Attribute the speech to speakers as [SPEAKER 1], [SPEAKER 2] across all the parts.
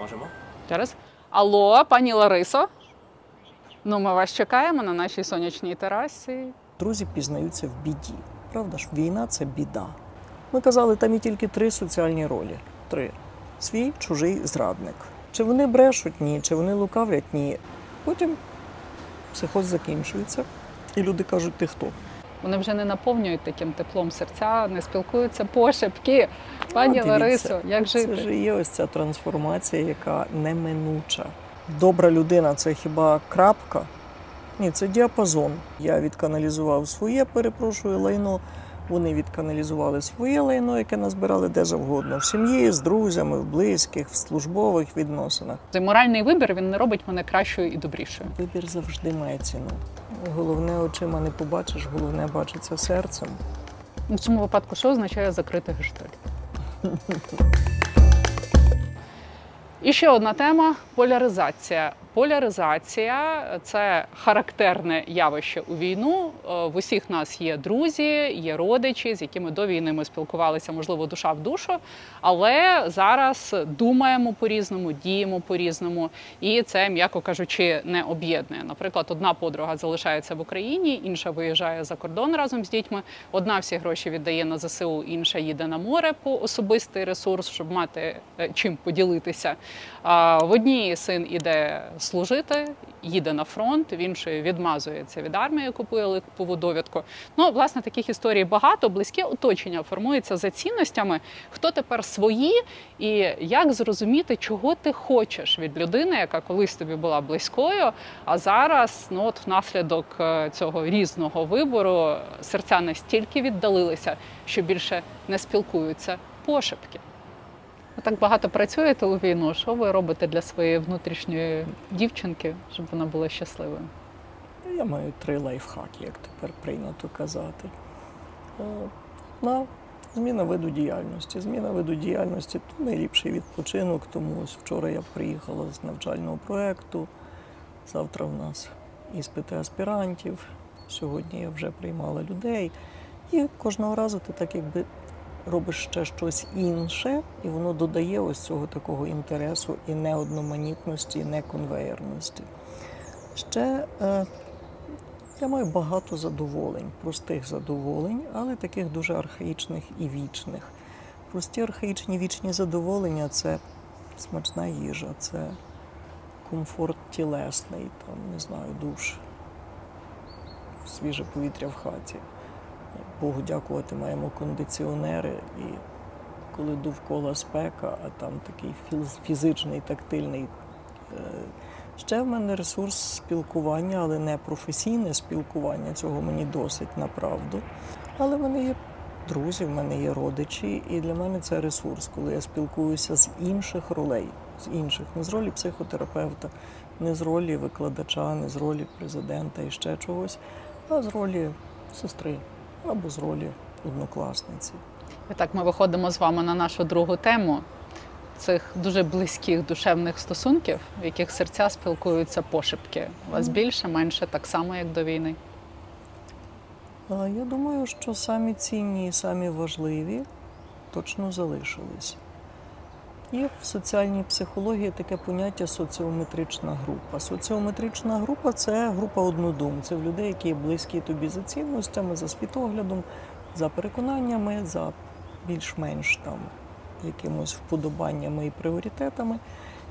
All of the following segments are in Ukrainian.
[SPEAKER 1] Можемо?
[SPEAKER 2] Зараз. Алло, пані Ларисо. Ну, ми вас чекаємо на нашій сонячній терасі.
[SPEAKER 3] Друзі пізнаються в біді. Правда ж, війна це біда. Ми казали, там є тільки три соціальні ролі: три: свій, чужий, зрадник. Чи вони брешуть? Ні, чи вони лукавлять? Ні. Потім психоз закінчується, і люди кажуть, ти хто?
[SPEAKER 2] Вони вже не наповнюють таким теплом серця, не спілкуються пошепки. Пані
[SPEAKER 3] дивіться,
[SPEAKER 2] Ларисо, як
[SPEAKER 3] Це
[SPEAKER 2] жити?
[SPEAKER 3] ж є ось ця трансформація, яка неминуча. Добра людина це хіба крапка? Ні, це діапазон. Я відканалізував своє, перепрошую, лайно. Вони відканалізували своє лайно, яке назбирали де завгодно. В сім'ї, з друзями, в близьких, в службових відносинах.
[SPEAKER 2] Моральний вибір він не робить мене кращою і добрішою.
[SPEAKER 3] Вибір завжди має ціну. Головне очима не побачиш, головне бачиться серцем.
[SPEAKER 2] В цьому випадку що означає закрити гештальт? І ще одна тема поляризація. Поляризація це характерне явище у війну. Е, В усіх нас є друзі, є родичі, з якими до війни ми спілкувалися, можливо, душа в душу. Але зараз думаємо по-різному, діємо по-різному, і це, м'яко кажучи, не об'єднує. Наприклад, одна подруга залишається в Україні, інша виїжджає за кордон разом з дітьми. Одна всі гроші віддає на ЗСУ, інша їде на море по особистий ресурс, щоб мати е, чим поділитися. В одній син іде служити, їде на фронт, в іншої відмазується від армії, купує липову довідку. Ну, власне, таких історій багато. Близьке оточення формується за цінностями. Хто тепер свої, і як зрозуміти, чого ти хочеш від людини, яка колись тобі була близькою, а зараз, ну от внаслідок е, цього різного вибору, серця настільки віддалилися, що більше не спілкуються пошепки. Так багато працюєте у війну. Що ви робите для своєї внутрішньої дівчинки, щоб вона була щасливою?
[SPEAKER 3] Я маю три лайфхаки, як тепер прийнято казати. Е, На зміна виду діяльності. Зміна виду діяльності то найліпший відпочинок. Тому ось вчора я приїхала з навчального проєкту. Завтра в нас іспити аспірантів. Сьогодні я вже приймала людей. І кожного разу ти так якби робиш ще щось інше, і воно додає ось цього такого інтересу і неодноманітності, і неконвеєрності. Ще е, я маю багато задоволень, простих задоволень, але таких дуже архаїчних і вічних. Прості архаїчні вічні задоволення це смачна їжа, це комфорт тілесний, там, не знаю, душ, свіже повітря в хаті. Богу дякувати, маємо кондиціонери, і коли довкола спека, а там такий фіз- фізичний, тактильний. е, Ще в мене ресурс спілкування, але не професійне спілкування. Цього мені досить направду. Але в мене є друзі, в мене є родичі, і для мене це ресурс, коли я спілкуюся з інших ролей, з інших, не з ролі психотерапевта, не з ролі викладача, не з ролі президента і ще чогось, а з ролі сестри або з ролі однокласниці.
[SPEAKER 2] І так ми виходимо з вами на нашу другу тему цих дуже близьких душевних стосунків, в яких серця спілкуються пошепки. У вас більше, менше, так само, як до війни.
[SPEAKER 3] Я думаю, що самі цінні і самі важливі точно залишились. Є в соціальній психології таке поняття соціометрична група. Соціометрична група це група однодумців, людей, які близькі тобі за цінностями, за світоглядом, за переконаннями, за більш-менш там якимось вподобаннями і пріоритетами.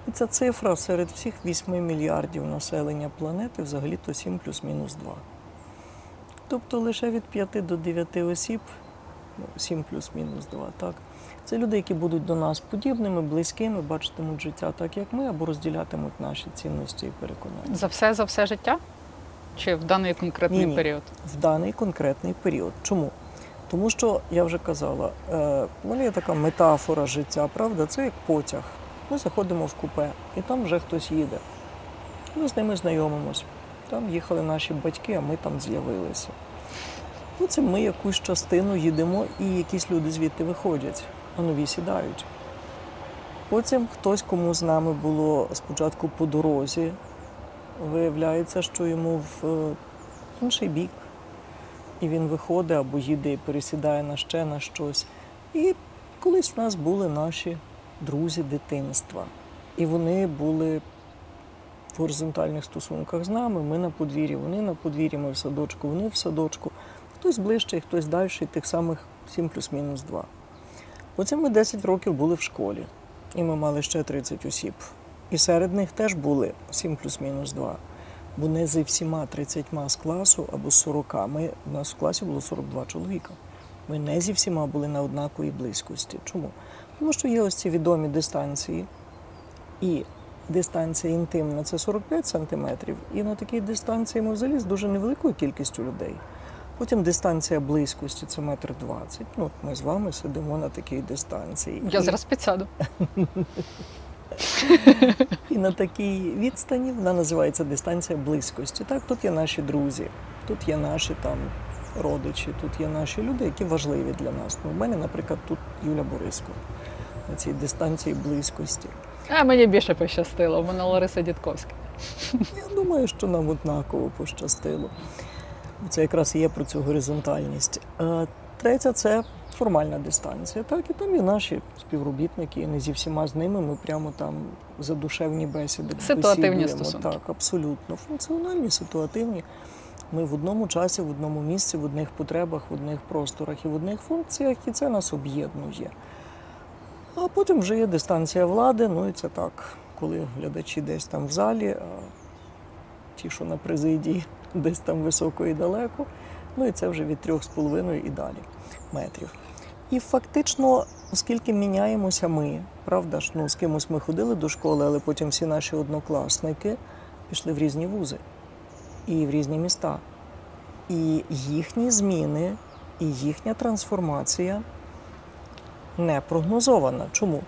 [SPEAKER 3] І ця цифра серед всіх 8 мільярдів населення планети взагалі-то 7 плюс-мінус 2. Тобто лише від 5 до 9 осіб, ну, 7 плюс-мінус 2, так. Це люди, які будуть до нас подібними, близькими, бачитимуть життя так, як ми, або розділятимуть наші цінності і переконання.
[SPEAKER 2] За все за все життя? Чи в даний конкретний
[SPEAKER 3] Ні-ні.
[SPEAKER 2] період?
[SPEAKER 3] в даний конкретний період. Чому? Тому що я вже казала, е, є така метафора життя, правда, це як потяг. Ми заходимо в купе, і там вже хтось їде. Ми з ними знайомимось. Там їхали наші батьки, а ми там з'явилися. Потім ми якусь частину їдемо, і якісь люди звідти виходять, а нові сідають. Потім хтось, кому з нами було спочатку по дорозі, виявляється, що йому в е, інший бік. І він виходить або їде і пересідає на ще на щось. І колись в нас були наші друзі дитинства. І вони були в горизонтальних стосунках з нами. Ми на подвір'ї, вони на подвір'ї, ми в садочку, вони в садочку. Хтось ближче, хтось далі, тих самих 7 плюс-мінус 2. Потім ми 10 років були в школі, і ми мали ще 30 осіб. І серед них теж були 7 плюс-мінус 2. Бо не зі всіма 30 з класу або з 40. Ми, у нас в класі було 42 чоловіка. Ми не зі всіма були на однаковій близькості. Чому? Тому що є ось ці відомі дистанції, і дистанція інтимна це 45 сантиметрів, і на такій дистанції ми взагалі з дуже невеликою кількістю людей. Потім дистанція близькості це метр двадцять. Ну, от ми з вами сидимо на такій дистанції.
[SPEAKER 2] Я
[SPEAKER 3] І-
[SPEAKER 2] зараз підсяду.
[SPEAKER 3] І на такій відстані вона називається дистанція близькості. Так, тут є наші друзі, тут є наші там родичі, тут є наші люди, які важливі для нас. Ну, у мене, наприклад, тут Юля Бориско на цій дистанції близькості.
[SPEAKER 2] А мені більше пощастило, в мене Лариса Дідковська.
[SPEAKER 3] Я думаю, що нам однаково пощастило. Це якраз і є про цю горизонтальність. Е, Третя це формальна дистанція. Так, і там є наші співробітники, і не зі всіма з ними ми прямо там за душевні бесіди.
[SPEAKER 2] Ситуативні стосунки.
[SPEAKER 3] Так, абсолютно. Функціональні, ситуативні. Ми в одному часі, в одному місці, в одних потребах, в одних просторах і в одних функціях, і це нас об'єднує. А потім вже є дистанція влади, ну і це так, коли глядачі десь там в залі, ті, що на президії, десь там високо і далеко. Ну і це вже від 3,5 і далі метрів. І фактично, оскільки міняємося ми, правда ж, ну з кимось ми ходили до школи, але потім всі наші однокласники пішли в різні вузи і в різні міста. І їхні зміни, і їхня трансформація не прогнозована. Чому?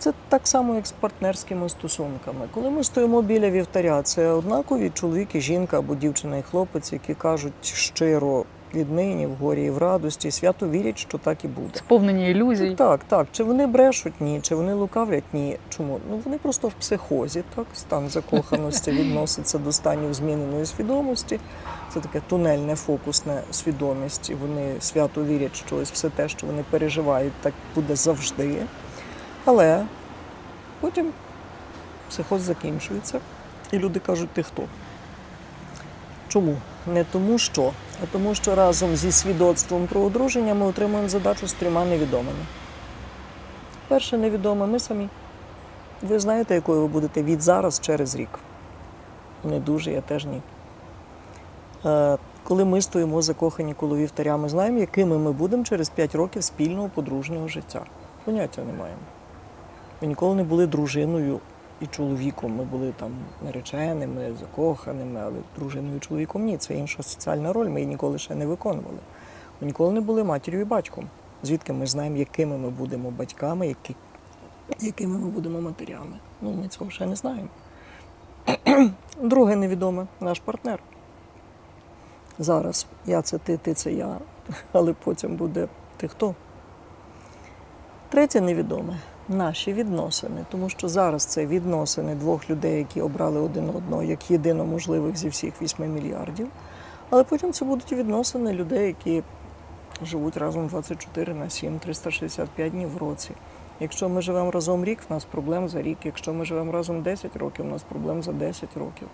[SPEAKER 3] Це так само, як з партнерськими стосунками. Коли ми стоїмо біля вівтаря, це однакові чоловік і жінка або дівчина і хлопець, які кажуть щиро віднині, в горі і в радості, свято вірять, що так і буде.
[SPEAKER 2] Сповнені ілюзій.
[SPEAKER 3] Так, так. Чи вони брешуть? Ні, чи вони лукавлять? Ні. Чому? Ну вони просто в психозі, так, стан закоханості відноситься до станів зміненої свідомості. Це таке тунельне, фокусне свідомість. І вони свято вірять, що ось все те, що вони переживають, так буде завжди. Але потім психоз закінчується, і люди кажуть, ти хто? Чому? Не тому що, а тому, що разом зі свідоцтвом про одруження ми отримуємо задачу з трьома невідомими. Перше невідоме ми самі. Ви знаєте, якою ви будете від зараз через рік. Не дуже, я теж ні. Е, Коли ми стоїмо закохані коло вівтаря, ми знаємо, якими ми будемо через 5 років спільного подружнього життя. Поняття не маємо. Ми ніколи не були дружиною і чоловіком. Ми були там нареченими, закоханими, але дружиною і чоловіком ні. Це інша соціальна роль, ми її ніколи ще не виконували. Ми ніколи не були матір'ю і батьком. Звідки ми знаємо, якими ми будемо батьками, які, якими ми будемо матерями. Ну, ми цього ще не знаємо. Друге невідоме наш партнер. Зараз я це ти, ти це я, але потім буде ти хто. Третє невідоме наші відносини, тому що зараз це відносини двох людей, які обрали один одного як єдино можливих зі всіх 8 мільярдів. Але потім це будуть відносини людей, які живуть разом 24 на 7, 365 днів в році. Якщо ми живемо разом рік, в нас проблем за рік. Якщо ми живемо разом 10 років, у нас проблем за 10 років.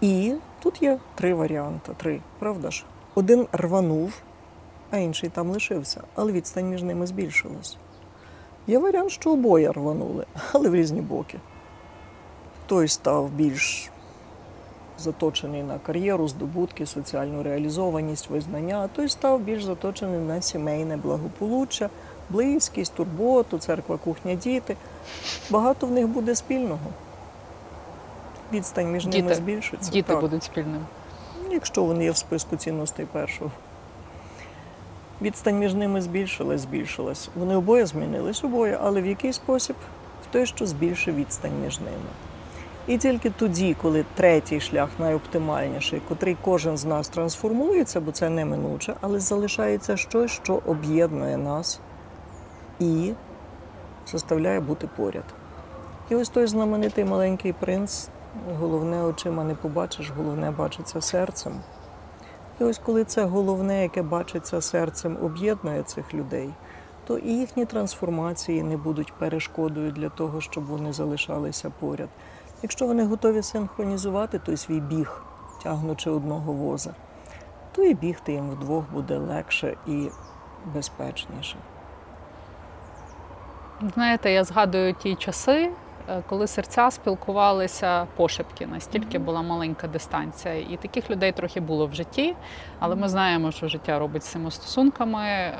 [SPEAKER 3] І тут є три варіанти. Три, правда ж? Один рванув, а інший там лишився, але відстань між ними збільшилась. Є варіант, що обоє рванули, але в різні боки. Той став більш заточений на кар'єру, здобутки, соціальну реалізованість, визнання, а той став більш заточений на сімейне благополуччя, близькість, турботу, церква, кухня, діти. Багато в них буде спільного. Відстань між ними
[SPEAKER 2] Діти.
[SPEAKER 3] збільшиться.
[SPEAKER 2] Діти
[SPEAKER 3] Так
[SPEAKER 2] будуть спільними.
[SPEAKER 3] якщо вони є в списку цінностей першого. Відстань між ними збільшилась, збільшилась. Вони обоє змінились, обоє, але в який спосіб? В той, що збільшив відстань між ними. І тільки тоді, коли третій шлях найоптимальніший, котрий кожен з нас трансформується, бо це неминуче, але залишається щось, що об'єднує нас і заставляє бути поряд. І ось той знаменитий маленький принц, головне очима не побачиш, головне бачиться серцем. І ось коли це головне, яке бачиться серцем, об'єднує цих людей, то і їхні трансформації не будуть перешкодою для того, щоб вони залишалися поряд. Якщо вони готові синхронізувати той свій біг, тягнучи одного воза, то і бігти їм вдвох буде легше і безпечніше.
[SPEAKER 2] Знаєте, я згадую ті часи, коли серця спілкувалися пошепки, настільки була маленька дистанція. І таких людей трохи було в житті, але ми знаємо, що життя робить з цими стосунками е,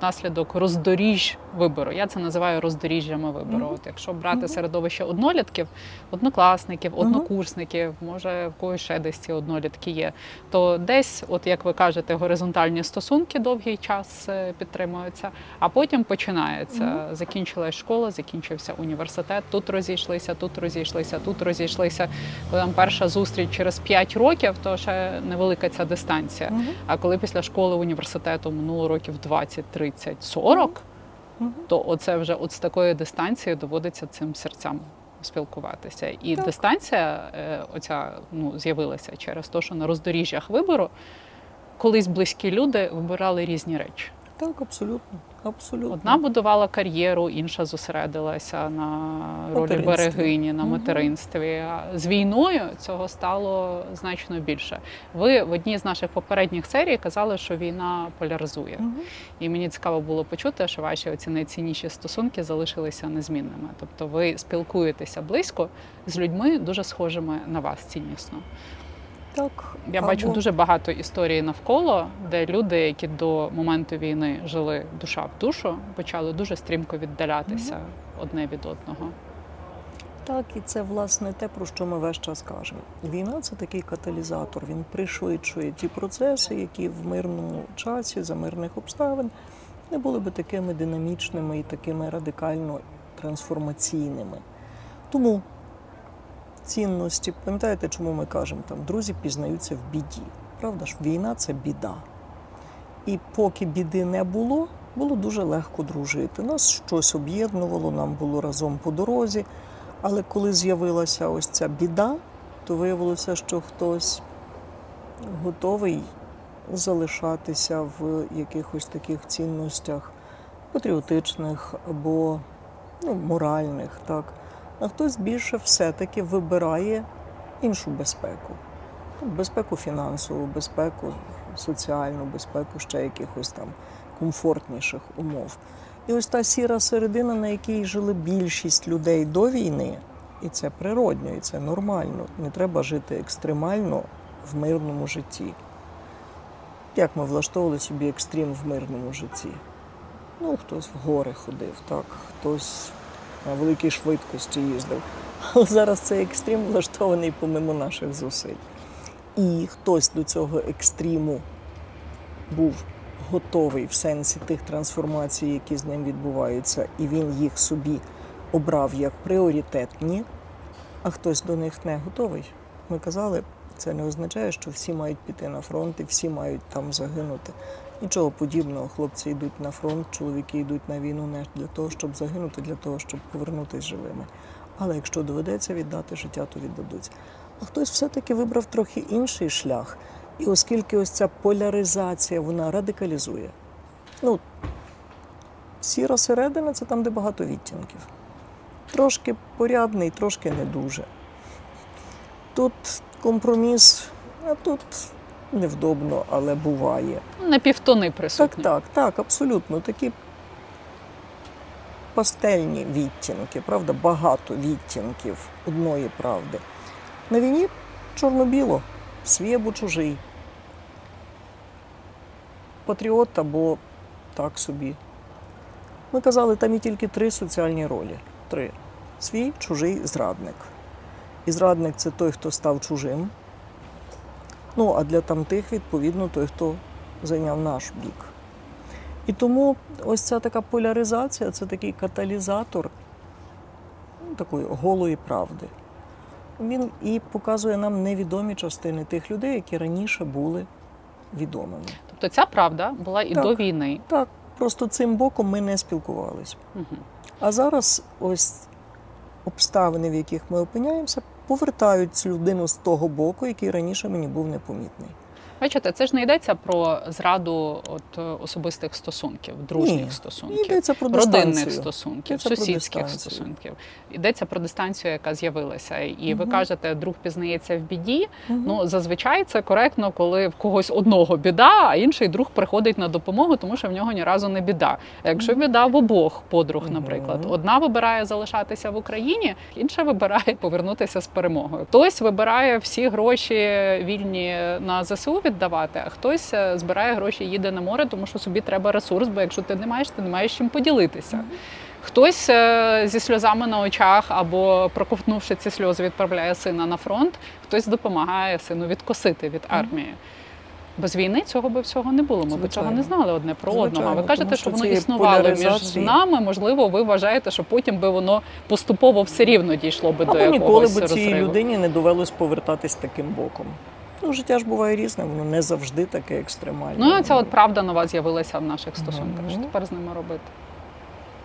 [SPEAKER 2] внаслідок роздоріжж вибору. Я це називаю роздоріжжями вибору. От якщо брати середовище однолітків, однокласників, однокурсників, може в когось ще десь ці однолітки є, то десь, от як ви кажете, горизонтальні стосунки довгий час е, підтримуються, а потім починається. Закінчилась школа, закінчився університет. Тут розійшлися, тут розійшлися, тут розійшлися. Коли там перша зустріч через 5 років, то ще невелика ця дистанція.
[SPEAKER 3] Мгм.
[SPEAKER 2] А коли після школи університету минуло років 20, 30, 40,
[SPEAKER 3] Мгм.
[SPEAKER 2] то оце вже от з такої дистанції доводиться цим серцям спілкуватися. І
[SPEAKER 3] Так.
[SPEAKER 2] дистанція е, оця ну, з'явилася через те, що на роздоріжжях вибору колись близькі люди вибирали різні речі.
[SPEAKER 3] Так, абсолютно. Абсолютно.
[SPEAKER 2] Одна будувала кар'єру, інша зосередилася на ролі берегині, на материнстві. З війною цього стало значно більше. Ви в одній з наших попередніх серій казали, що війна поляризує. І мені цікаво було почути, що ваші оці найцінніші стосунки залишилися незмінними. Тобто ви спілкуєтеся близько з людьми, дуже схожими на вас ціннісно.
[SPEAKER 3] Так,
[SPEAKER 2] Я бачу
[SPEAKER 3] або-
[SPEAKER 2] дуже багато історій навколо, де люди, які до моменту війни жили душа в душу, почали дуже стрімко віддалятися одне від одного.
[SPEAKER 3] Так, і це власне те, про що ми весь час кажемо. Війна це такий каталізатор. Він пришвидшує ті процеси, які в мирному часі, за мирних обставин, не були би такими динамічними і такими радикально трансформаційними. Тому цінності, пам'ятаєте, чому ми кажемо, там друзі пізнаються в біді. Правда ж, війна це біда. І поки біди не було, було дуже легко дружити. Нас щось об'єднувало, нам було разом по дорозі. Але коли з'явилася ось ця біда, то виявилося, що хтось готовий залишатися в якихось таких цінностях патріотичних або ну, моральних, так. А хтось більше все-таки вибирає іншу безпеку. Ну, Безпеку фінансову, безпеку соціальну, безпеку ще якихось там комфортніших умов. І ось та сіра середина, на якій жили більшість людей до війни, і це природньо, і це нормально. Не треба жити екстремально в мирному житті. Як ми влаштовували собі екстрім в мирному житті? Ну, хтось в гори ходив, так, хтось великій швидкості їздив. Але зараз цей екстрім влаштований помимо наших зусиль. І хтось до цього екстриму був готовий в сенсі тих трансформацій, які з ним відбуваються, і він їх собі обрав як пріоритетні, а хтось до них не готовий. Ми казали, це не означає, що всі мають піти на фронт і всі мають там загинути. Нічого подібного. Хлопці йдуть на фронт, чоловіки йдуть на війну не для того, щоб загинути, для того, щоб повернутися живими. Але якщо доведеться віддати життя, то віддадуть. А хтось все-таки вибрав трохи інший шлях. І оскільки ось ця поляризація вона радикалізує. Ну, сіра середина це там, де багато відтінків. Трошки порядний, трошки не дуже. Тут компроміс, а тут невдобно, але буває.
[SPEAKER 2] На півтони
[SPEAKER 3] Так,
[SPEAKER 2] присутні.
[SPEAKER 3] так, так, абсолютно. Такі пастельні відтінки, правда, багато відтінків одної правди. На війні чорно-біло, свій або чужий. Патріот або так собі. Ми казали, там є тільки три соціальні ролі. Три. Свій, чужий, зрадник. І зрадник це той, хто став чужим. Ну, а для тамтих, відповідно, той, хто зайняв наш бік. І тому ось ця така поляризація це такий каталізатор ну, такої голої правди. Він і показує нам невідомі частини тих людей, які раніше були відомими.
[SPEAKER 2] Тобто ця правда була і
[SPEAKER 3] Так.
[SPEAKER 2] до війни.
[SPEAKER 3] Так, просто цим боком ми не спілкувалися.
[SPEAKER 2] Угу.
[SPEAKER 3] А зараз ось обставини, в яких ми опиняємося, повертають людину з того боку, який раніше мені був непомітний.
[SPEAKER 2] Бачите, це ж не йдеться про зраду от особистих стосунків, дружніх
[SPEAKER 3] Ні,
[SPEAKER 2] стосунків.
[SPEAKER 3] Йдеться про
[SPEAKER 2] родинних стосунків,
[SPEAKER 3] Йдеться
[SPEAKER 2] сусідських
[SPEAKER 3] дистанцію.
[SPEAKER 2] стосунків. Йдеться про дистанцію, яка з'явилася. І ви кажете, друг пізнається в біді.
[SPEAKER 3] Мгм.
[SPEAKER 2] Ну зазвичай це коректно, коли в когось одного біда, а інший друг приходить на допомогу, тому що в нього ні разу не біда. А якщо біда в обох подруг, наприклад, одна вибирає залишатися в Україні, інша вибирає повернутися з перемогою. Хтось вибирає всі гроші вільні на ЗСУ віддавати, а хтось е, збирає гроші, їде на море, тому що собі треба ресурс, бо якщо ти не маєш, ти не маєш чим поділитися. Хтось е, зі сльозами на очах або проковтнувши ці сльози, відправляє сина на фронт, хтось допомагає сину відкосити від армії. Без війни цього би всього не було. Ми б цього не знали одне про одного. А ви кажете,
[SPEAKER 3] тому
[SPEAKER 2] що
[SPEAKER 3] що
[SPEAKER 2] воно існувало між нами. Можливо, ви вважаєте, що потім би воно поступово все рівно дійшло би до якогось
[SPEAKER 3] ніколи б цій
[SPEAKER 2] розриву.
[SPEAKER 3] людині не довелось повертатись таким боком. Ну, життя ж буває різне, воно не завжди таке екстремальне.
[SPEAKER 2] Ну, і ця от правда нова з'явилася в наших стосунках.
[SPEAKER 3] Мгм.
[SPEAKER 2] Що тепер з ними робити?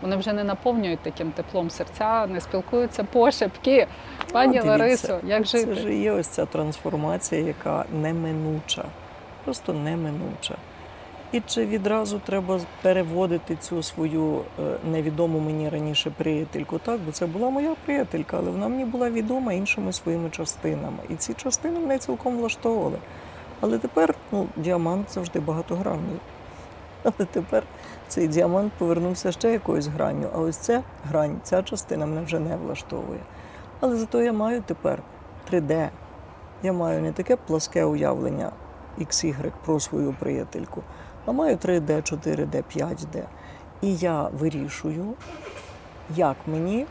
[SPEAKER 2] Вони вже не наповнюють таким теплом серця, не спілкуються пошепки. Пані
[SPEAKER 3] ну,
[SPEAKER 2] Ларисо, як
[SPEAKER 3] Це ж є ось ця трансформація, яка неминуча, просто неминуча. І чи відразу треба переводити цю свою е, невідому мені раніше приятельку, так? Бо це була моя приятелька, але вона мені була відома іншими своїми частинами. І ці частини мене цілком влаштовували. Але тепер ну, діамант завжди багатогранний. Але тепер цей діамант повернувся ще якоюсь гранню, а ось ця грань, ця частина мене вже не влаштовує. Але зато я маю тепер 3D. Я маю не таке пласке уявлення XY про свою приятельку, а маю 3D, 4D, 5D. І я вирішую, як мені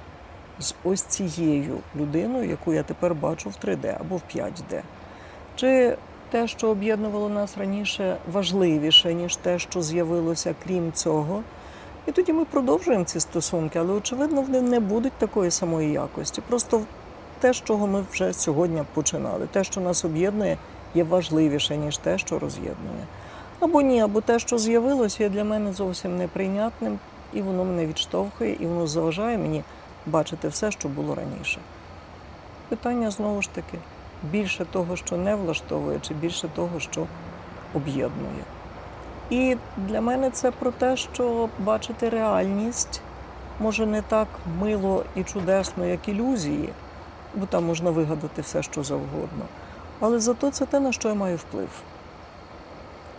[SPEAKER 3] з ось цією людиною, яку я тепер бачу в 3D або в 5D. Чи те, що об'єднувало нас раніше, важливіше, ніж те, що з'явилося крім цього. І тоді ми продовжуємо ці стосунки, але очевидно, вони не будуть такої самої якості. Просто те, з чого ми вже сьогодні починали, те, що нас об'єднує, є важливіше, ніж те, що роз'єднує. Або ні, або те, що з'явилося, є для мене зовсім неприйнятним, і воно мене відштовхує, і воно заважає мені бачити все, що було раніше. Питання знову ж таки більше того, що не влаштовує, чи більше того, що об'єднує. І для мене це про те, що бачити реальність може не так мило і чудесно, як ілюзії, бо там можна вигадати все, що завгодно. Але зато це те, на що я маю вплив.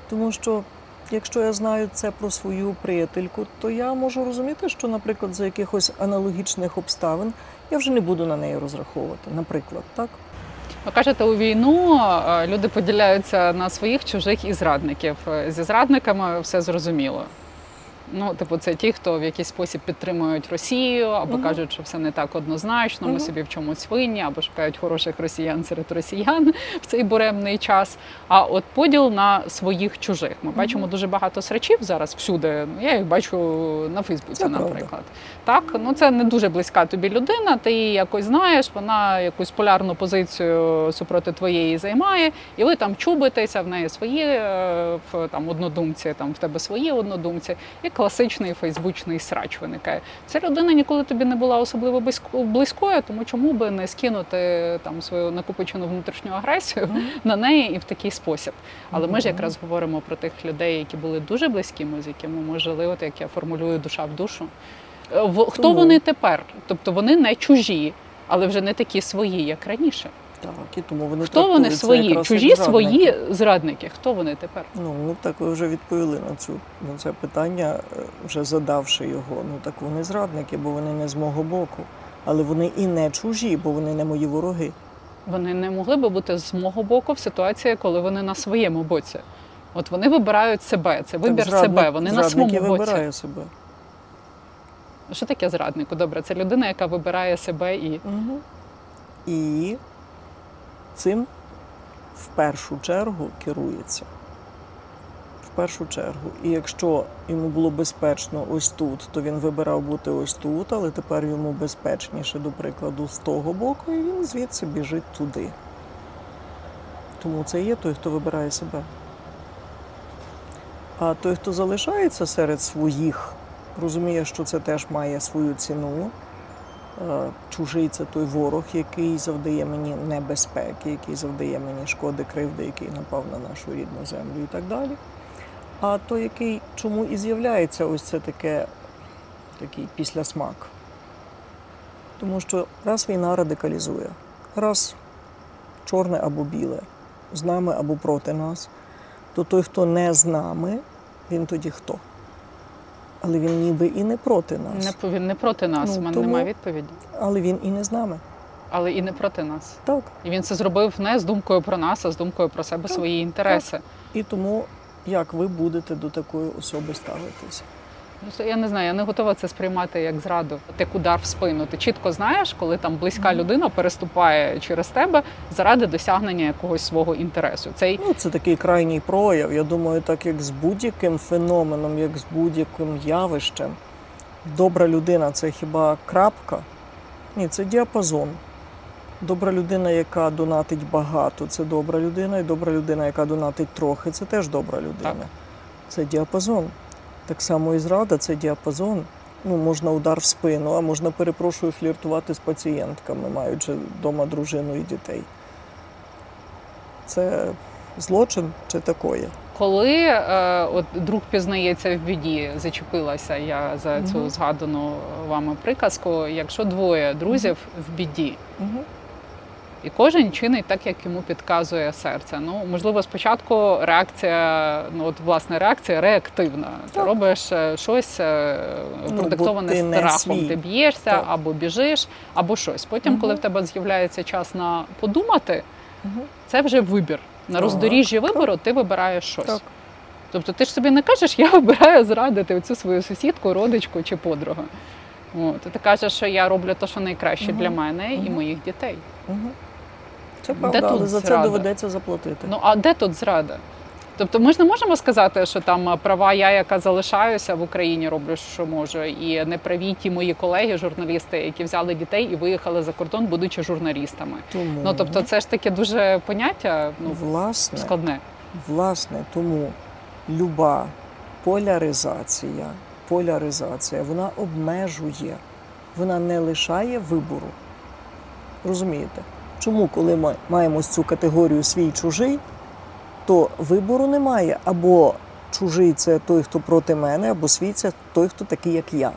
[SPEAKER 3] Тому що, якщо я знаю це про свою приятельку, то я можу розуміти, що, наприклад, за якихось аналогічних обставин я вже не буду на неї розраховувати. Наприклад, так?
[SPEAKER 2] Ви кажете, у війну люди поділяються на своїх, чужих і зрадників. Зі зрадниками все зрозуміло. Ну, типу, це ті, хто в якийсь спосіб підтримують Росію, або
[SPEAKER 3] Мгм.
[SPEAKER 2] кажуть, що все не так однозначно, ми
[SPEAKER 3] Мгм.
[SPEAKER 2] собі в чомусь винні, або шукають хороших росіян серед росіян в цей буремний час. А от поділ на своїх чужих. Ми бачимо дуже багато срачів зараз всюди. Ну, Я їх бачу на Фейсбуці,
[SPEAKER 3] Це правда.
[SPEAKER 2] наприклад. Так, ну це не дуже близька тобі людина. Ти її якось знаєш, вона якусь полярну позицію супроти твоєї займає, і ви там чубитеся, в неї свої е, в там однодумці, там в тебе свої однодумці, і класичний фейсбучний срач виникає. Ця людина ніколи тобі не була особливо близько- близькою, тому чому би не скинути там свою накопичену внутрішню агресію на неї і в такий спосіб. Але ми ж якраз говоримо про тих людей, які були дуже близькими, з якими ми жили, от як я формулюю душа в душу. Е, Хто вони тепер? Тобто вони не чужі, але вже не такі свої, як раніше.
[SPEAKER 3] Так, і тому вони
[SPEAKER 2] Хто вони свої? Чужі свої
[SPEAKER 3] зрадники.
[SPEAKER 2] Хто вони тепер?
[SPEAKER 3] Ну, ну так ви вже відповіли на цю на це питання, е, вже задавши його. Ну так вони зрадники, бо вони не з мого боку. Але вони і не чужі, бо вони не мої вороги.
[SPEAKER 2] Вони не могли би бути з мого боку в ситуації, коли вони на своєму боці. От вони вибирають себе, це вибір
[SPEAKER 3] зрадник,
[SPEAKER 2] себе. Вони на своєму боці.
[SPEAKER 3] вибирає себе.
[SPEAKER 2] Що таке зраднику? Добре, це людина, яка вибирає себе і
[SPEAKER 3] Угу. І цим в першу чергу керується. В першу чергу. І якщо йому було безпечно ось тут, то він вибирав бути ось тут, але тепер йому безпечніше, до прикладу, з того боку, і він звідси біжить туди. Тому це є той, хто вибирає себе. А той, хто залишається серед своїх, розуміє, що це теж має свою ціну, Чужий це той ворог, який завдає мені небезпеки, який завдає мені шкоди, кривди, який напав на нашу рідну землю і так далі. А той, який чому і з'являється, ось це таке, такий післясмак. Тому що раз війна радикалізує, раз чорне або біле, з нами або проти нас, то той, хто не з нами, він тоді хто? Але він ніби і не проти нас.
[SPEAKER 2] Не він не проти нас.
[SPEAKER 3] Ну,
[SPEAKER 2] У мене
[SPEAKER 3] тому-
[SPEAKER 2] немає відповіді.
[SPEAKER 3] Але він і не з нами.
[SPEAKER 2] Але і не проти нас.
[SPEAKER 3] Так.
[SPEAKER 2] І він це зробив не з думкою про нас, а з думкою про себе,
[SPEAKER 3] Так,
[SPEAKER 2] свої інтереси.
[SPEAKER 3] І тому як ви будете до такої особи ставитися?
[SPEAKER 2] Просто я не знаю, я не готова це сприймати як зраду, як удар в спину. Ти чітко знаєш, коли там близька людина переступає через тебе заради досягнення якогось свого інтересу. Цей
[SPEAKER 3] Ну, це такий крайній прояв. Я думаю, так як з будь-яким феноменом, як з будь-яким явищем. Добра людина це хіба крапка? Ні, це діапазон. Добра людина, яка донатить багато, це добра людина, і добра людина, яка донатить трохи, це теж добра людина.
[SPEAKER 2] Так.
[SPEAKER 3] Це діапазон. Так само і зрада це діапазон. Ну, можна удар в спину, а можна, перепрошую, фліртувати з пацієнтками, маючи вдома дружину і дітей. Це злочин чи такое?
[SPEAKER 2] коли е, от друг пізнається в біді, зачепилася я за цю
[SPEAKER 3] Мгм.
[SPEAKER 2] згадану вами приказку. Якщо двоє друзів в біді,
[SPEAKER 3] Угу.
[SPEAKER 2] І кожен чинить так, як йому підказує серце. Ну можливо, спочатку реакція, ну от власне реакція реактивна. Ти
[SPEAKER 3] Так.
[SPEAKER 2] робиш е, щось е,
[SPEAKER 3] Ну,
[SPEAKER 2] продиктоване
[SPEAKER 3] ти
[SPEAKER 2] страхом.
[SPEAKER 3] свій.
[SPEAKER 2] Ти б'єшся
[SPEAKER 3] Так.
[SPEAKER 2] або біжиш, або щось. Потім,
[SPEAKER 3] Мгм.
[SPEAKER 2] коли в тебе з'являється час на подумати,
[SPEAKER 3] Угу.
[SPEAKER 2] це вже вибір. На
[SPEAKER 3] Так,
[SPEAKER 2] роздоріжжі
[SPEAKER 3] так.
[SPEAKER 2] вибору ти вибираєш щось.
[SPEAKER 3] Так.
[SPEAKER 2] Тобто ти ж собі не кажеш, я вибираю зрадити оцю свою сусідку, родичку чи подругу. От, ти кажеш, що я роблю те, що найкраще
[SPEAKER 3] Мгм.
[SPEAKER 2] для мене і моїх дітей.
[SPEAKER 3] Угу. Це
[SPEAKER 2] Де тут
[SPEAKER 3] але за це
[SPEAKER 2] зрада?
[SPEAKER 3] доведеться заплатити.
[SPEAKER 2] Ну а де тут зрада? Тобто ми ж не можемо сказати, що там права я, яка залишаюся в Україні, роблю, що можу, і не праві ті мої колеги, журналісти, які взяли дітей і виїхали за кордон, будучи журналістами.
[SPEAKER 3] Тому,
[SPEAKER 2] Ну тобто, це ж таке дуже поняття ну,
[SPEAKER 3] власне,
[SPEAKER 2] складне.
[SPEAKER 3] власне, тому люба поляризація, поляризація, вона обмежує, вона не лишає вибору. Розумієте? Чому, коли ми маємо цю категорію свій чужий, то вибору немає. Або чужий це той, хто проти мене, або свій це той, хто такий, як я.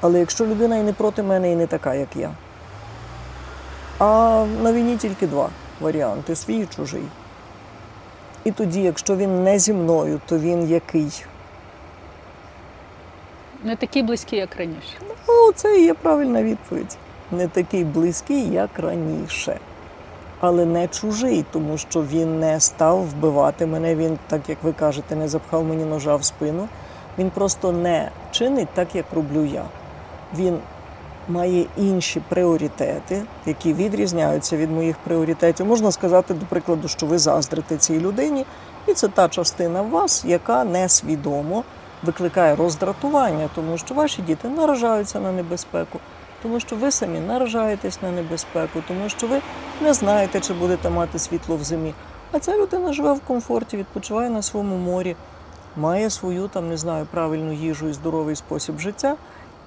[SPEAKER 3] Але якщо людина і не проти мене, і не така, як я. А на війні тільки два варіанти свій і чужий. І тоді, якщо він не зі мною, то він який?
[SPEAKER 2] Не такі близькі, як раніше.
[SPEAKER 3] Ну, це і є правильна відповідь. Не такий близький, як раніше. Але не чужий, тому що він не став вбивати мене. Він, так як ви кажете, не запхав мені ножа в спину. Він просто не чинить так, як роблю я. Він має інші пріоритети, які відрізняються від моїх пріоритетів. Можна сказати, до прикладу, що ви заздрите цій людині, і це та частина вас, яка несвідомо викликає роздратування, тому що ваші діти наражаються на небезпеку, тому що ви самі наражаєтесь на небезпеку, тому що ви не знаєте, чи будете мати світло в зимі. А ця людина живе в комфорті, відпочиває на своєму морі, має свою там, не знаю, правильну їжу і здоровий спосіб життя.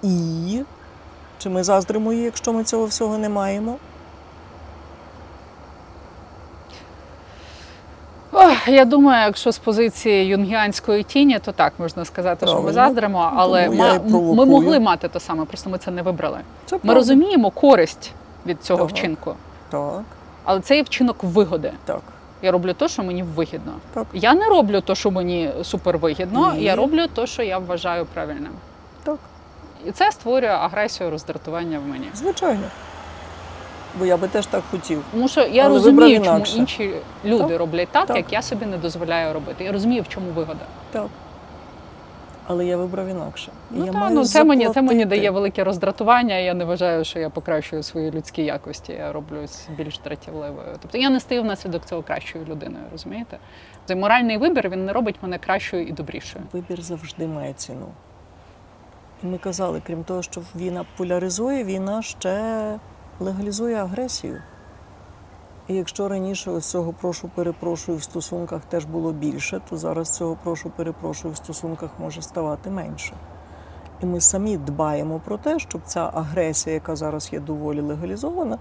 [SPEAKER 3] І чи ми заздримо її, якщо ми цього всього не маємо?
[SPEAKER 2] Ох, я думаю, якщо з позиції юнгіанської тіні, то так можна сказати, що ми
[SPEAKER 3] Правильно.
[SPEAKER 2] заздримо, але
[SPEAKER 3] провокую.
[SPEAKER 2] ми могли мати те саме, просто ми це не вибрали.
[SPEAKER 3] Це
[SPEAKER 2] Ми
[SPEAKER 3] правда.
[SPEAKER 2] розуміємо користь від цього
[SPEAKER 3] Так.
[SPEAKER 2] вчинку,
[SPEAKER 3] Так,
[SPEAKER 2] але цей вчинок вигоди.
[SPEAKER 3] так,
[SPEAKER 2] Я роблю те, що мені вигідно.
[SPEAKER 3] так,
[SPEAKER 2] Я не роблю те, що мені супервигідно,
[SPEAKER 3] Ні.
[SPEAKER 2] я роблю те, що я вважаю правильним.
[SPEAKER 3] так.
[SPEAKER 2] І це створює агресію, роздратування в мені.
[SPEAKER 3] Звичайно. Бо я би теж так хотів.
[SPEAKER 2] Тому що я
[SPEAKER 3] Але
[SPEAKER 2] розумію, чому інші люди
[SPEAKER 3] Так,
[SPEAKER 2] роблять так,
[SPEAKER 3] так.
[SPEAKER 2] як я собі не дозволяю робити. Я розумію, в чому вигода.
[SPEAKER 3] Так. Але я вибрав інакше.
[SPEAKER 2] Ну
[SPEAKER 3] я
[SPEAKER 2] та
[SPEAKER 3] маю
[SPEAKER 2] ну це мені це мені дає велике роздратування. Я не вважаю, що я покращую свої людські якості. Я роблюсь більш дратівливою. Тобто я не стаю внаслідок цього кращою людиною. Розумієте? Цей моральний вибір він не робить мене кращою і добрішою.
[SPEAKER 3] Вибір завжди має ціну. І ми казали, крім того, що війна поляризує, війна ще легалізує агресію. І якщо раніше ось цього прошу перепрошую в стосунках теж було більше, то зараз цього прошу перепрошую в стосунках може ставати менше. І ми самі дбаємо про те, щоб ця агресія, яка зараз є доволі легалізована,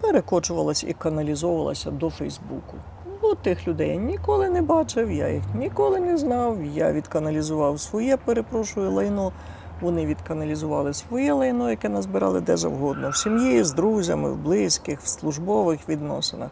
[SPEAKER 3] перекочувалася і каналізовувалася до Фейсбуку. Бо тих людей я ніколи не бачив, я їх ніколи не знав. Я відканалізував своє, перепрошую, лайно. Вони відканалізували своє лайно, яке назбирали де завгодно в сім'ї, з друзями, в близьких, в службових відносинах.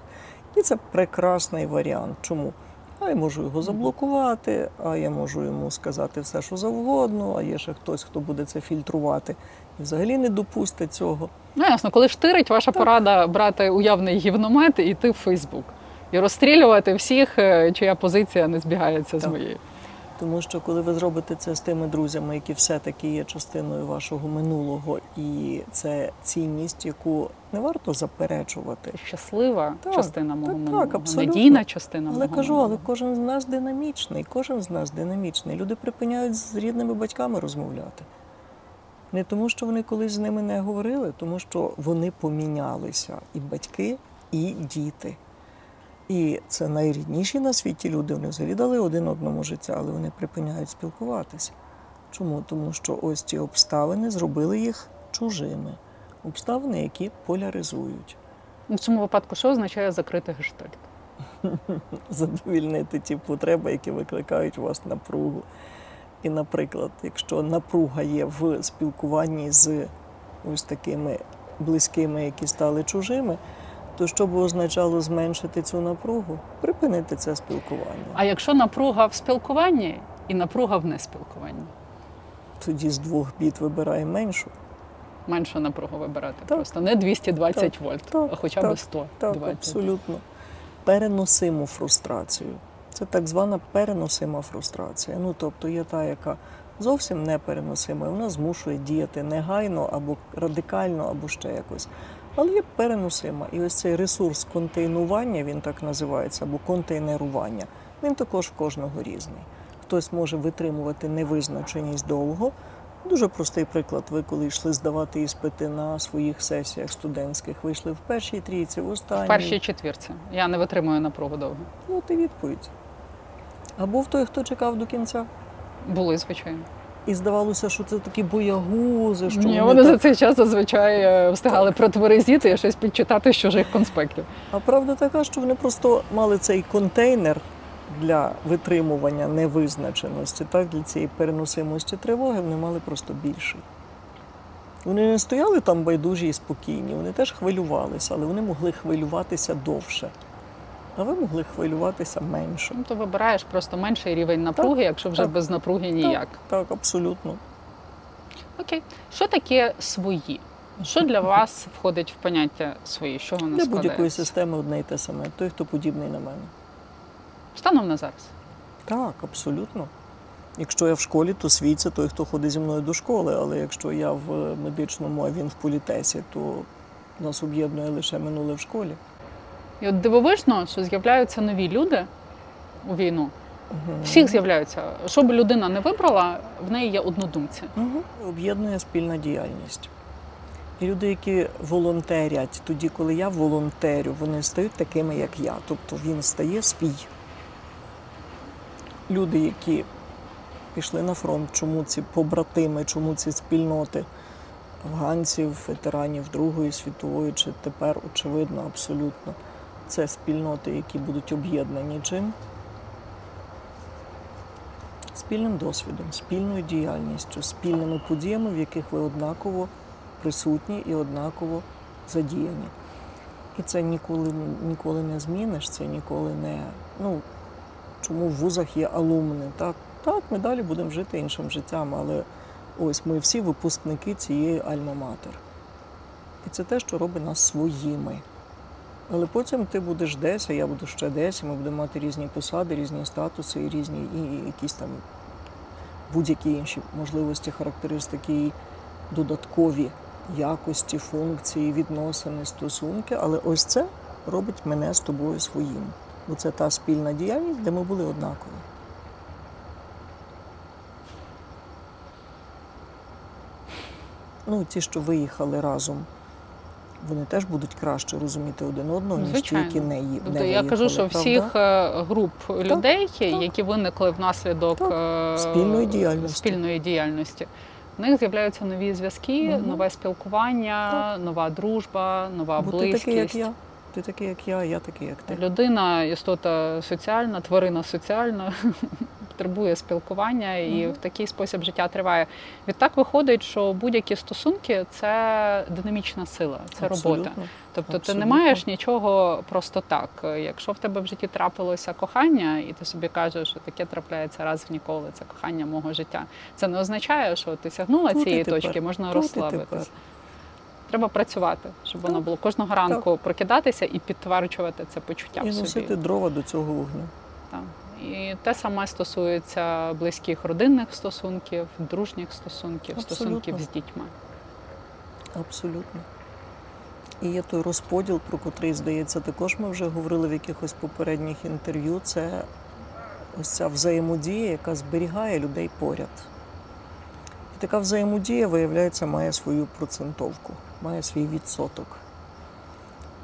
[SPEAKER 3] І це прекрасний варіант. Чому? А я можу його заблокувати, а я можу йому сказати все, що завгодно, а є ще хтось, хто буде це фільтрувати і взагалі не допустить цього.
[SPEAKER 2] Ну, ясно, коли штирить, ваша
[SPEAKER 3] Так.
[SPEAKER 2] порада брати уявний гівномет і йти в Фейсбук. І розстрілювати всіх, е, чия позиція не збігається з
[SPEAKER 3] Так.
[SPEAKER 2] моєю.
[SPEAKER 3] Тому що коли ви зробите це з тими друзями, які все-таки є частиною вашого минулого, і це цінність, яку не варто заперечувати.
[SPEAKER 2] Щаслива
[SPEAKER 3] Так,
[SPEAKER 2] частина мого
[SPEAKER 3] так, так, абсолютно.
[SPEAKER 2] надійна частина
[SPEAKER 3] Але
[SPEAKER 2] мого
[SPEAKER 3] кажу,
[SPEAKER 2] минулого.
[SPEAKER 3] але кожен з нас динамічний, кожен з нас динамічний. Люди припиняють з рідними батьками розмовляти. Не тому, що вони колись з ними не говорили, тому що вони помінялися і батьки, і діти. І це найрідніші на світі люди. Вони взагалі дали один одному життя, але вони припиняють спілкуватися. Чому? Тому що ось ці обставини зробили їх чужими. Обставини, які поляризують.
[SPEAKER 2] В цьому випадку що означає закрити гештальт?
[SPEAKER 3] задовільнити ті потреби, які викликають у вас напругу. І, наприклад, якщо напруга є в спілкуванні з ось такими близькими, які стали чужими, то що б означало зменшити цю напругу? Припинити це спілкування.
[SPEAKER 2] А якщо напруга в спілкуванні і напруга в неспілкуванні?
[SPEAKER 3] Тоді з двох бід вибирає меншу.
[SPEAKER 2] Меншу напругу вибирати
[SPEAKER 3] Так.
[SPEAKER 2] просто не 220
[SPEAKER 3] Так,
[SPEAKER 2] вольт,
[SPEAKER 3] так,
[SPEAKER 2] а хоча б 120.
[SPEAKER 3] Так, абсолютно. Переносиму фрустрацію. Це так звана переносима фрустрація. Ну, тобто є та, яка зовсім непереносима, і вона змушує діяти негайно або радикально, або ще якось. Але є переносима. І ось цей ресурс контейнування, він так називається, або контейнерування, він також в кожного різний. Хтось може витримувати невизначеність довго. Дуже простий приклад. Ви коли йшли здавати іспити на своїх сесіях студентських, вийшли в першій трійці, в останній.
[SPEAKER 2] В першій четвірці. Я не витримую напругу довго.
[SPEAKER 3] Ну, і відповідь. А був той, хто чекав до кінця.
[SPEAKER 2] Були, звичайно.
[SPEAKER 3] І здавалося, що це такі боягузи, що
[SPEAKER 2] Ні,
[SPEAKER 3] вони
[SPEAKER 2] вони за цей час зазвичай е, встигали протверезіти і щось підчитати з чужих конспектів.
[SPEAKER 3] А правда така, що вони просто мали цей контейнер для витримування невизначеності, так, для цієї переносимості тривоги, вони мали просто більший. Вони не стояли там байдужі і спокійні, вони теж хвилювалися, але вони могли хвилюватися довше. А ви могли хвилюватися менше.
[SPEAKER 2] Ну, то вибираєш просто менший рівень напруги, якщо вже
[SPEAKER 3] так.
[SPEAKER 2] без напруги ніяк.
[SPEAKER 3] Так, так, абсолютно.
[SPEAKER 2] Окей. Що таке свої? Що для вас входить в поняття свої? Що воно
[SPEAKER 3] Для будь-якої системи одне і те саме. Той, хто подібний на мене.
[SPEAKER 2] Станом на зараз.
[SPEAKER 3] Так, абсолютно. Якщо я в школі, то свій це той, хто ходить зі мною до школи. Але якщо я в медичному, а він в політесі, то нас об'єднує лише минуле в школі.
[SPEAKER 2] І от дивовижно, що з'являються нові люди у війну.
[SPEAKER 3] Угу.
[SPEAKER 2] Всіх з'являються. Що б людина не вибрала, в неї є однодумці.
[SPEAKER 3] Угу. Об'єднує спільна діяльність. І люди, які волонтерять, тоді, коли я волонтерю, вони стають такими, як я. Тобто він стає свій. Люди, які пішли на фронт, чому ці побратими, чому ці спільноти афганців, ветеранів Другої світової, чи тепер, очевидно, абсолютно, це спільноти, які будуть об'єднані чим? Спільним досвідом, спільною діяльністю, спільними подіями, в яких ви однаково присутні і однаково задіяні. І це ніколи, ніколи не зміниш, це ніколи не. Ну, чому в вузах є алумни? Так, так, ми далі будемо жити іншим життям, але ось ми всі випускники цієї альма-матер. І це те, що робить нас своїми. Але потім ти будеш десь, а я буду ще десь, і ми будемо мати різні посади, різні статуси, і різні і якісь там будь-які інші можливості, характеристики і додаткові якості, функції, відносини, стосунки. Але ось це робить мене з тобою своїм. Бо це та спільна діяльність, де ми були однакові. Ну, ті, що виїхали разом вони теж будуть краще розуміти один одного, ніж ті, які не, ї-
[SPEAKER 2] Тобто
[SPEAKER 3] не
[SPEAKER 2] я кажу, що
[SPEAKER 3] виїхали,
[SPEAKER 2] всіх
[SPEAKER 3] правда?
[SPEAKER 2] е, груп людей, які виникли внаслідок
[SPEAKER 3] Так.
[SPEAKER 2] е,
[SPEAKER 3] Спільної діяльності.
[SPEAKER 2] спільної діяльності, в них з'являються нові зв'язки,
[SPEAKER 3] Мгм.
[SPEAKER 2] нове спілкування, нова дружба, нова
[SPEAKER 3] Бо ти такий, як я. Ти такий, як я, я такий, як ти.
[SPEAKER 2] Людина істота соціальна, тварина соціальна, потребує спілкування, і
[SPEAKER 3] Мгм.
[SPEAKER 2] в такий спосіб життя триває. Відтак виходить, що будь-які стосунки це динамічна сила, це робота.
[SPEAKER 3] Абсолютно.
[SPEAKER 2] Тобто ти не маєш нічого просто так. Якщо в тебе в житті трапилося кохання, і ти собі кажеш, що таке трапляється раз в ніколи, це кохання мого життя. Це не означає, що ти сягнула
[SPEAKER 3] Тут
[SPEAKER 2] цієї
[SPEAKER 3] тепер.
[SPEAKER 2] точки, можна
[SPEAKER 3] Тут
[SPEAKER 2] розслабитись. Треба працювати, щоб воно було кожного ранку прокидатися і підтверджувати це почуття
[SPEAKER 3] І
[SPEAKER 2] в собі.
[SPEAKER 3] носити дрова до цього вогню.
[SPEAKER 2] Так. І те саме стосується близьких родинних стосунків, дружніх стосунків,
[SPEAKER 3] Абсолютно.
[SPEAKER 2] стосунків з дітьми.
[SPEAKER 3] Абсолютно. І є той розподіл, про котрий, здається, також ми вже говорили в якихось попередніх інтерв'ю. Це ось ця взаємодія, яка зберігає людей поряд. І така взаємодія, виявляється, має свою процентовку, має свій відсоток.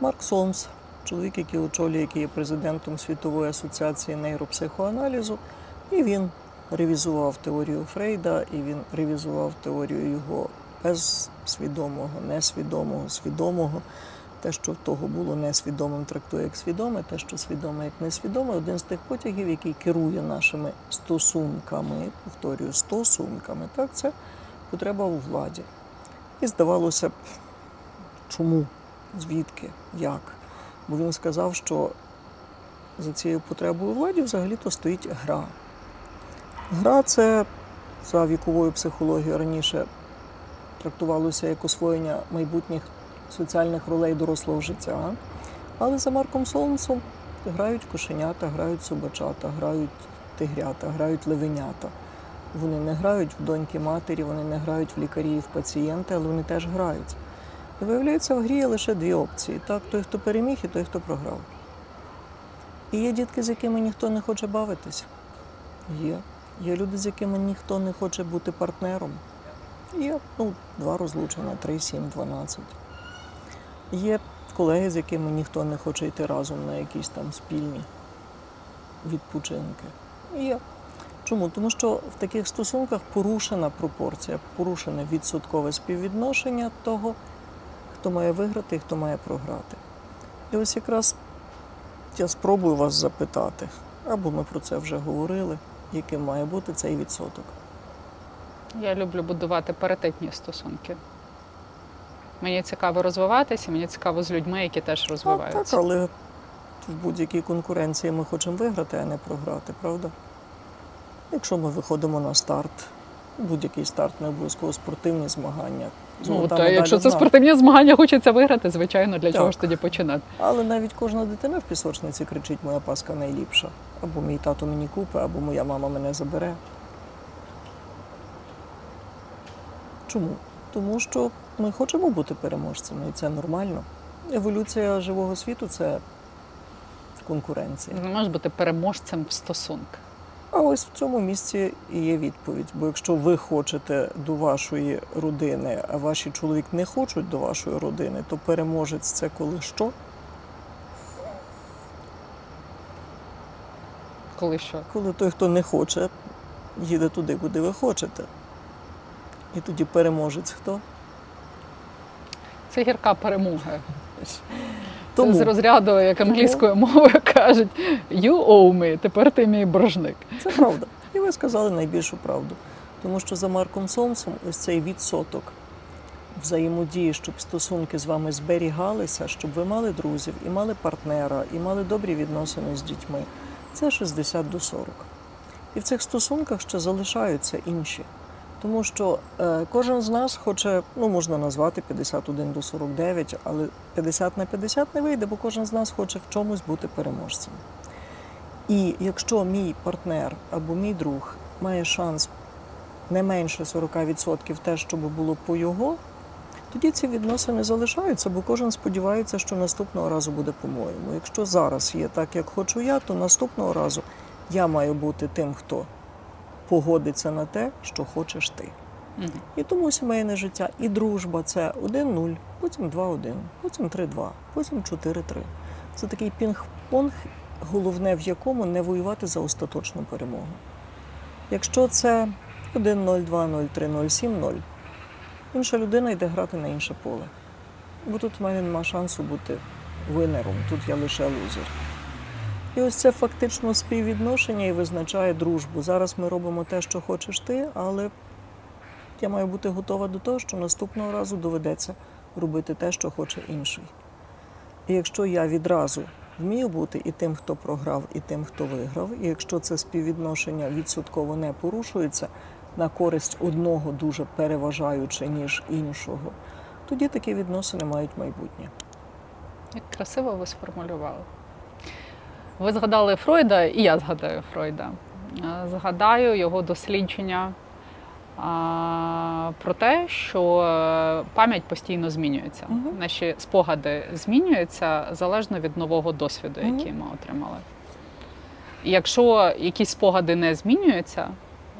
[SPEAKER 3] Марк Солмс, чоловік, який очолює, який є президентом Світової асоціації нейропсихоаналізу, і він ревізував теорію Фрейда, і він ревізував теорію його безсвідомого, несвідомого, свідомого. Те, що в того було несвідомим, трактує як свідоме, те, що свідоме як несвідоме, один з тих потягів, який керує нашими стосунками, повторюю, стосунками, так, це потреба у владі. І здавалося б, чому, звідки, як? Бо він сказав, що за цією потребою владі взагалі-то стоїть гра. Гра це за віковою психологією раніше трактувалося як освоєння майбутніх соціальних ролей дорослого життя. Але за Марком Солнцем грають кошенята, грають собачата, грають тигрята, грають левенята. Вони не грають в доньки матері, вони не грають в лікарі і в пацієнти, але вони теж грають. Виявляється, в грі є лише дві опції: так, той, хто переміг, і той, хто програв. І є дітки, з якими ніхто не хоче бавитися. Є. Є люди, з якими ніхто не хоче бути партнером. Є ну, два розлучення, три, сім, дванадцять. Є колеги, з якими ніхто не хоче йти разом на якісь там спільні відпочинки. Є. Чому? Тому що в таких стосунках порушена пропорція, порушене відсоткове співвідношення того, хто має виграти і хто має програти. І ось якраз я спробую вас запитати, або ми про це вже говорили, яким має бути цей відсоток.
[SPEAKER 2] Я люблю будувати паритетні стосунки. Мені цікаво розвиватися, мені цікаво з людьми, які теж
[SPEAKER 3] А, так, але в будь-якій конкуренції ми хочемо виграти, а не програти, правда? Якщо ми виходимо на старт, будь-який старт не обов'язково спортивні змагання.
[SPEAKER 2] Ну,
[SPEAKER 3] золота
[SPEAKER 2] та, якщо це
[SPEAKER 3] одна.
[SPEAKER 2] спортивні змагання, хочеться виграти, звичайно, для
[SPEAKER 3] Так.
[SPEAKER 2] чого ж тоді починати?
[SPEAKER 3] Але навіть кожна дитина в пісочниці кричить Моя паска найліпша. Або мій тато мені купить, або моя мама мене забере. Чому? Тому що ми хочемо бути переможцями, і це нормально. Еволюція живого світу це конкуренція.
[SPEAKER 2] Не можеш бути переможцем в стосунках.
[SPEAKER 3] А ось в цьому місці і є відповідь. Бо якщо ви хочете до вашої родини, а ваші чоловік не хочуть до вашої родини, то переможець це коли що?
[SPEAKER 2] Коли що?
[SPEAKER 3] Коли той, хто не хоче, їде туди, куди ви хочете. І тоді переможець хто?
[SPEAKER 2] Це гірка перемога.
[SPEAKER 3] Тому
[SPEAKER 2] Це з розряду, як англійською мовою кажуть, you owe me, тепер ти мій боржник.
[SPEAKER 3] це правда. І ви сказали найбільшу правду. Тому що за Марком Сомсом ось цей відсоток взаємодії, щоб стосунки з вами зберігалися, щоб ви мали друзів, і мали партнера, і мали добрі відносини з дітьми. Це 60 до 40. І в цих стосунках ще залишаються інші. Тому що е, кожен з нас хоче, ну можна назвати 51 до 49, але 50 на 50 не вийде, бо кожен з нас хоче в чомусь бути переможцем. І якщо мій партнер або мій друг має шанс не менше 40% те, щоб було по його, тоді ці відносини залишаються, бо кожен сподівається, що наступного разу буде по-моєму. Якщо зараз є так, як хочу я, то наступного разу я маю бути тим, хто погодиться на те, що хочеш ти.
[SPEAKER 2] Мгм.
[SPEAKER 3] І тому сімейне життя і дружба це 1-0, потім 2-1, потім 3-2, потім 4-3. Це такий пінг-понг, головне в якому не воювати за остаточну перемогу. Якщо це 1-0, 2-0, 3-0, 7-0, інша людина йде грати на інше поле. Бо тут в мене нема шансу бути винером, тут я лише лузер. І ось це фактично співвідношення і визначає дружбу. Зараз ми робимо те, що хочеш ти, але я маю бути готова до того, що наступного разу доведеться робити те, що хоче інший. І якщо я відразу вмію бути і тим, хто програв, і тим, хто виграв, і якщо це співвідношення відсотково не порушується на користь одного дуже переважаючи, ніж іншого, тоді такі відносини мають майбутнє.
[SPEAKER 2] Як красиво ви сформулювали. Ви згадали Фройда, і я згадаю Фройда. Е, Згадаю його дослідження про те, що е, пам'ять постійно змінюється. Наші спогади змінюються залежно від нового досвіду, який ми отримали. І якщо якісь спогади не змінюються,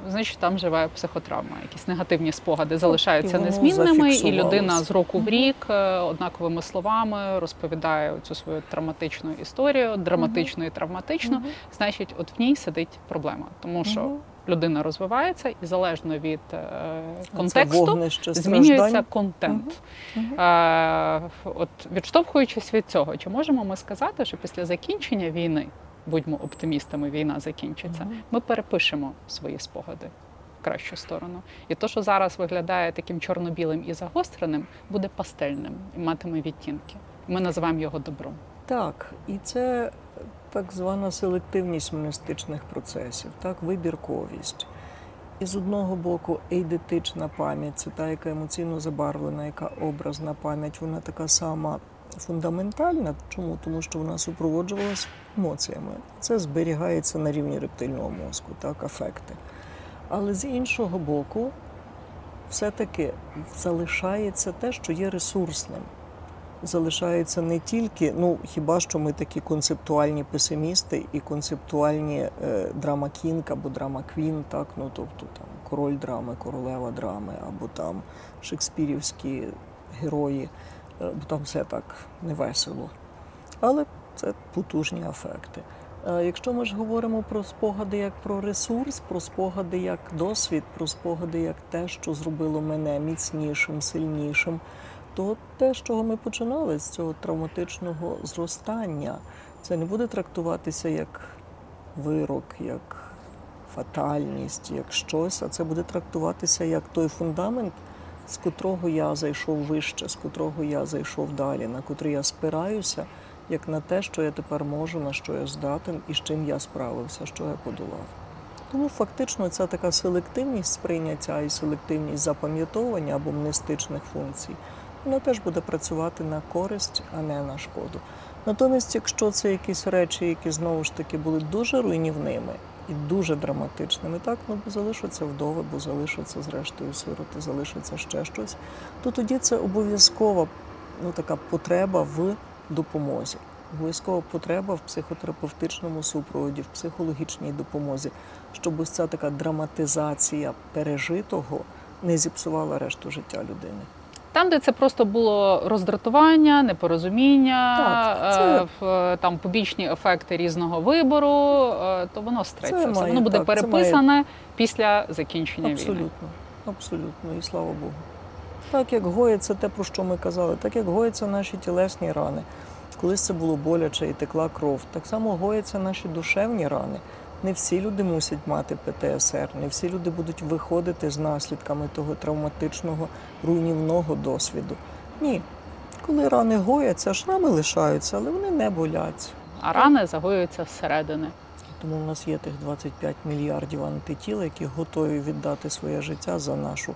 [SPEAKER 2] значить там живе психотравма. Якісь негативні спогади залишаються незмінними, і людина з року в рік е, однаковими словами розповідає цю свою травматичну історію, драматичну і травматичну. Значить, от в ній сидить проблема, тому що людина розвивається і залежно від е, контексту
[SPEAKER 3] вогнище
[SPEAKER 2] змінюється контент.
[SPEAKER 3] Мгм.
[SPEAKER 2] Е, от відштовхуючись від цього, чи можемо ми сказати, що після закінчення війни, будьмо оптимістами, війна закінчиться, ми перепишемо свої спогади в кращу сторону. І то, що зараз виглядає таким чорно-білим і загостреним, буде пастельним і матиме відтінки. Ми називаємо його добром.
[SPEAKER 3] Так, і це так звана селективність монастичних процесів, так, вибірковість. І з одного боку, ейдетична пам'ять це та, яка емоційно забарвлена, яка образна пам'ять, вона така сама фундаментальна. Чому? Тому що вона супроводжувалась емоціями. Це зберігається на рівні рептильного мозку, так, афекти. Але з іншого боку, все-таки залишається те, що є ресурсним залишається не тільки, ну хіба що ми такі концептуальні песимісти і концептуальні е, драма кінг або драма квін, так ну тобто там король драми, королева драми, або там шекспірівські герої, бо там все так невесело. Але це потужні афекти. Е, Якщо ми ж говоримо про спогади як про ресурс, про спогади як досвід, про спогади як те, що зробило мене міцнішим, сильнішим, то те, з чого ми починали, з цього травматичного зростання, це не буде трактуватися як вирок, як фатальність, як щось, а це буде трактуватися як той фундамент, з котрого я зайшов вище, з котрого я зайшов далі, на котрий я спираюся, як на те, що я тепер можу, на що я здатен і з чим я справився, що я подолав. Тому фактично ця така селективність сприйняття і селективність запам'ятовування або мнестичних функцій, вона теж буде працювати на користь, а не на шкоду. Натомість, якщо це якісь речі, які знову ж таки були дуже руйнівними і дуже драматичними, так ну залишаться вдови, бо залишаться зрештою сироти, залишиться ще щось, то тоді це обов'язкова ну, така потреба в допомозі. Обов'язкова потреба в психотерапевтичному супроводі, в психологічній допомозі, щоб ось ця така драматизація пережитого не зіпсувала решту життя людини.
[SPEAKER 2] Там, де це просто було роздратування, непорозуміння,
[SPEAKER 3] Так, це-
[SPEAKER 2] е, там побічні ефекти різного вибору, е, то воно стреться.
[SPEAKER 3] Це має-
[SPEAKER 2] Воно буде
[SPEAKER 3] так, це має-
[SPEAKER 2] переписане після закінчення війни.
[SPEAKER 3] Абсолютно, абсолютно, і слава Богу. Так як гоїться те, про що ми казали, так як гояться наші тілесні рани. Колись це було боляче і текла кров. Так само гояться наші душевні рани. Не всі люди мусять мати ПТСР, не всі люди будуть виходити з наслідками того травматичного руйнівного досвіду. Ні. Коли рани гояться, шрами лишаються, але вони не болять.
[SPEAKER 2] А рани загоюються всередини.
[SPEAKER 3] Тому в нас є тих 25 мільярдів антитіл, які готові віддати своє життя за нашу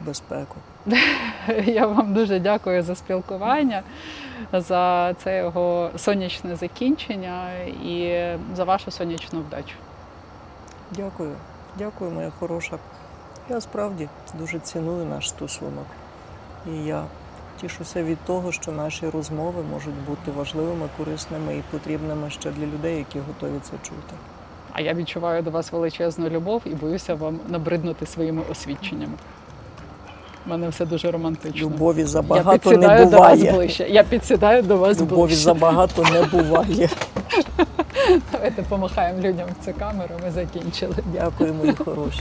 [SPEAKER 3] безпеку.
[SPEAKER 2] Я вам дуже дякую за спілкування, за це його сонячне закінчення і за вашу сонячну вдачу.
[SPEAKER 3] Дякую, дякую, моя хороша. Я справді дуже ціную наш стосунок. І я тішуся від того, що наші розмови можуть бути важливими, корисними і потрібними ще для людей, які готові це чути.
[SPEAKER 2] А я відчуваю до вас величезну любов і боюся вам набриднути своїми освідченнями. У мене все дуже романтично.
[SPEAKER 3] Любові
[SPEAKER 2] Я
[SPEAKER 3] забагато
[SPEAKER 2] підсідаю
[SPEAKER 3] не
[SPEAKER 2] до вас ближче. Я підсідаю до вас
[SPEAKER 3] Любові
[SPEAKER 2] ближче.
[SPEAKER 3] забагато не буває.
[SPEAKER 2] Давайте помахаємо людям в цю камеру. Ми закінчили.
[SPEAKER 3] Дякую, мої хороші.